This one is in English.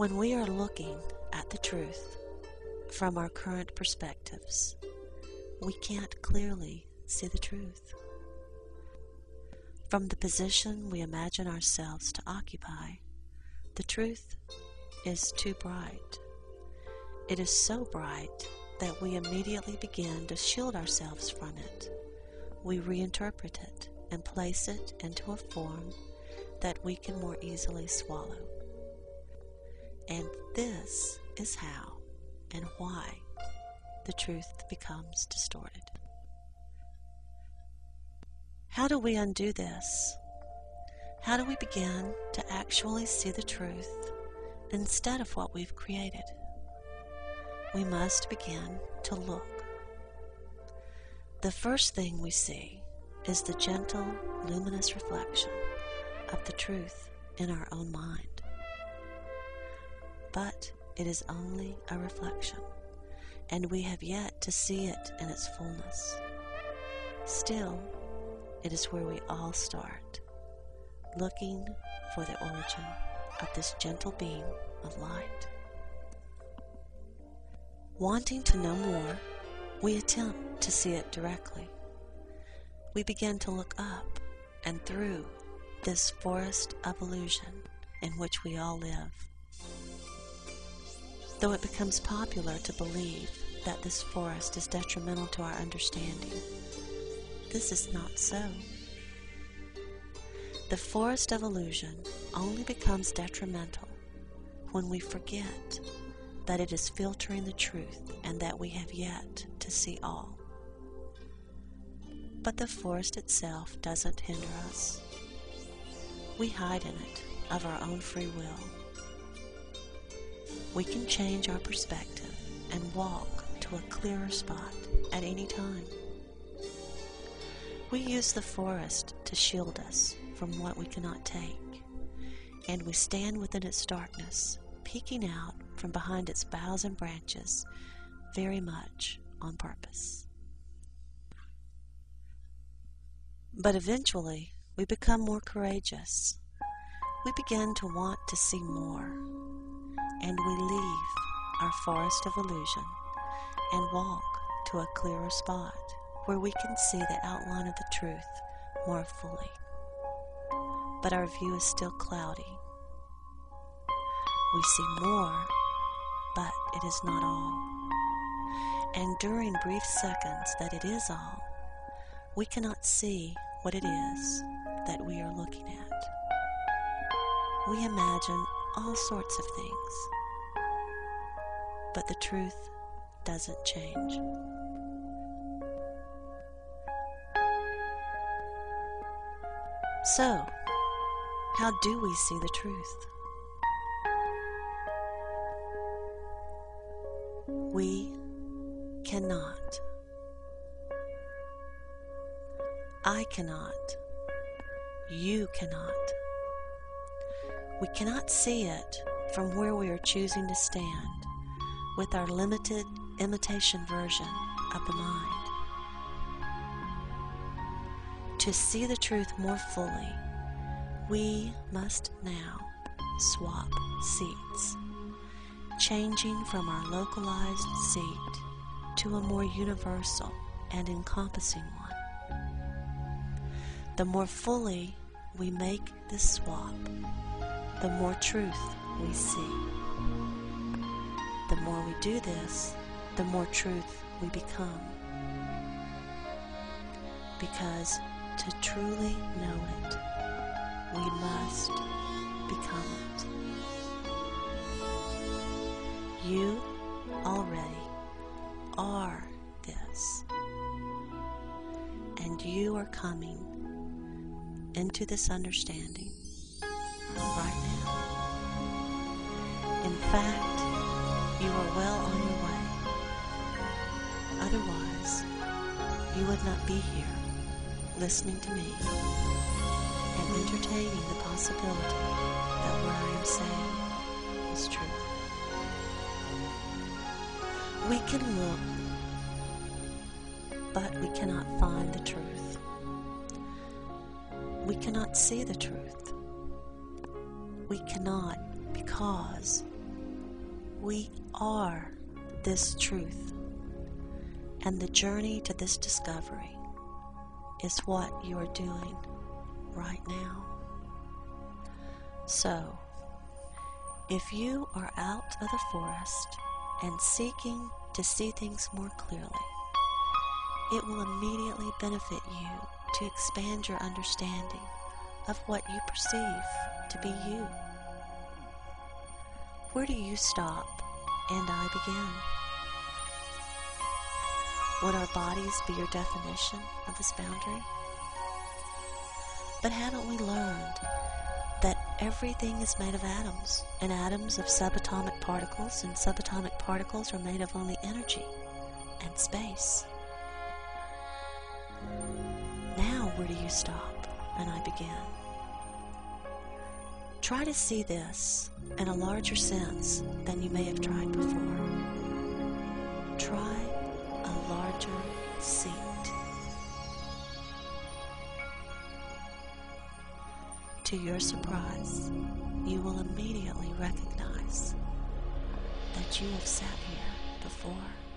When we are looking at the truth from our current perspectives, we can't clearly see the truth. From the position we imagine ourselves to occupy, the truth is too bright. It is so bright that we immediately begin to shield ourselves from it. We reinterpret it and place it into a form that we can more easily swallow. And this is how and why the truth becomes distorted. How do we undo this? How do we begin to actually see the truth instead of what we've created? We must begin to look. The first thing we see is the gentle, luminous reflection of the truth in our own mind but it is only a reflection, and we have yet to see it in its fullness. Still, it is where we all start, looking for the origin of this gentle beam of light. Wanting to know more, we attempt to see it directly. We begin to look up and through this forest of illusion in which we all live though it becomes popular to believe that this forest is detrimental to our understanding. This is not so. The forest of illusion only becomes detrimental when we forget that it is filtering the truth and that we have yet to see all. But the forest itself doesn't hinder us. We hide in it of our own free will we can change our perspective and walk to a clearer spot at any time. We use the forest to shield us from what we cannot take, and we stand within its darkness, peeking out from behind its boughs and branches, very much on purpose. But eventually, we become more courageous. We begin to want to see more and we leave our forest of illusion and walk to a clearer spot where we can see the outline of the truth more fully. But our view is still cloudy. We see more, but it is not all. And during brief seconds that it is all, we cannot see what it is that we are looking at. We imagine all sorts of things. But the truth doesn't change. So, how do we see the truth? We cannot. I cannot. You cannot. We cannot see it from where we are choosing to stand with our limited imitation version of the mind. To see the truth more fully, we must now swap seats, changing from our localized seat to a more universal and encompassing one. The more fully we make this swap, the more truth we see. The more we do this, the more truth we become. Because to truly know it, we must become it. You already are this. And you are coming into this understanding right now. In fact, you are well on your way. Otherwise, you would not be here listening to me and entertaining the possibility that what I am saying is true. We can look, but we cannot find the truth. We cannot see the truth we cannot because We are this truth, and the journey to this discovery is what you are doing right now. So, if you are out of the forest and seeking to see things more clearly, it will immediately benefit you to expand your understanding of what you perceive to be you. Where do you stop and I begin? Would our bodies be your definition of this boundary? But haven't we learned that everything is made of atoms, and atoms of subatomic particles, and subatomic particles are made of only energy and space? Now, where do you stop and I begin? Try to see this in a larger sense than you may have tried before. Try a larger seat. To your surprise, you will immediately recognize that you have sat here before.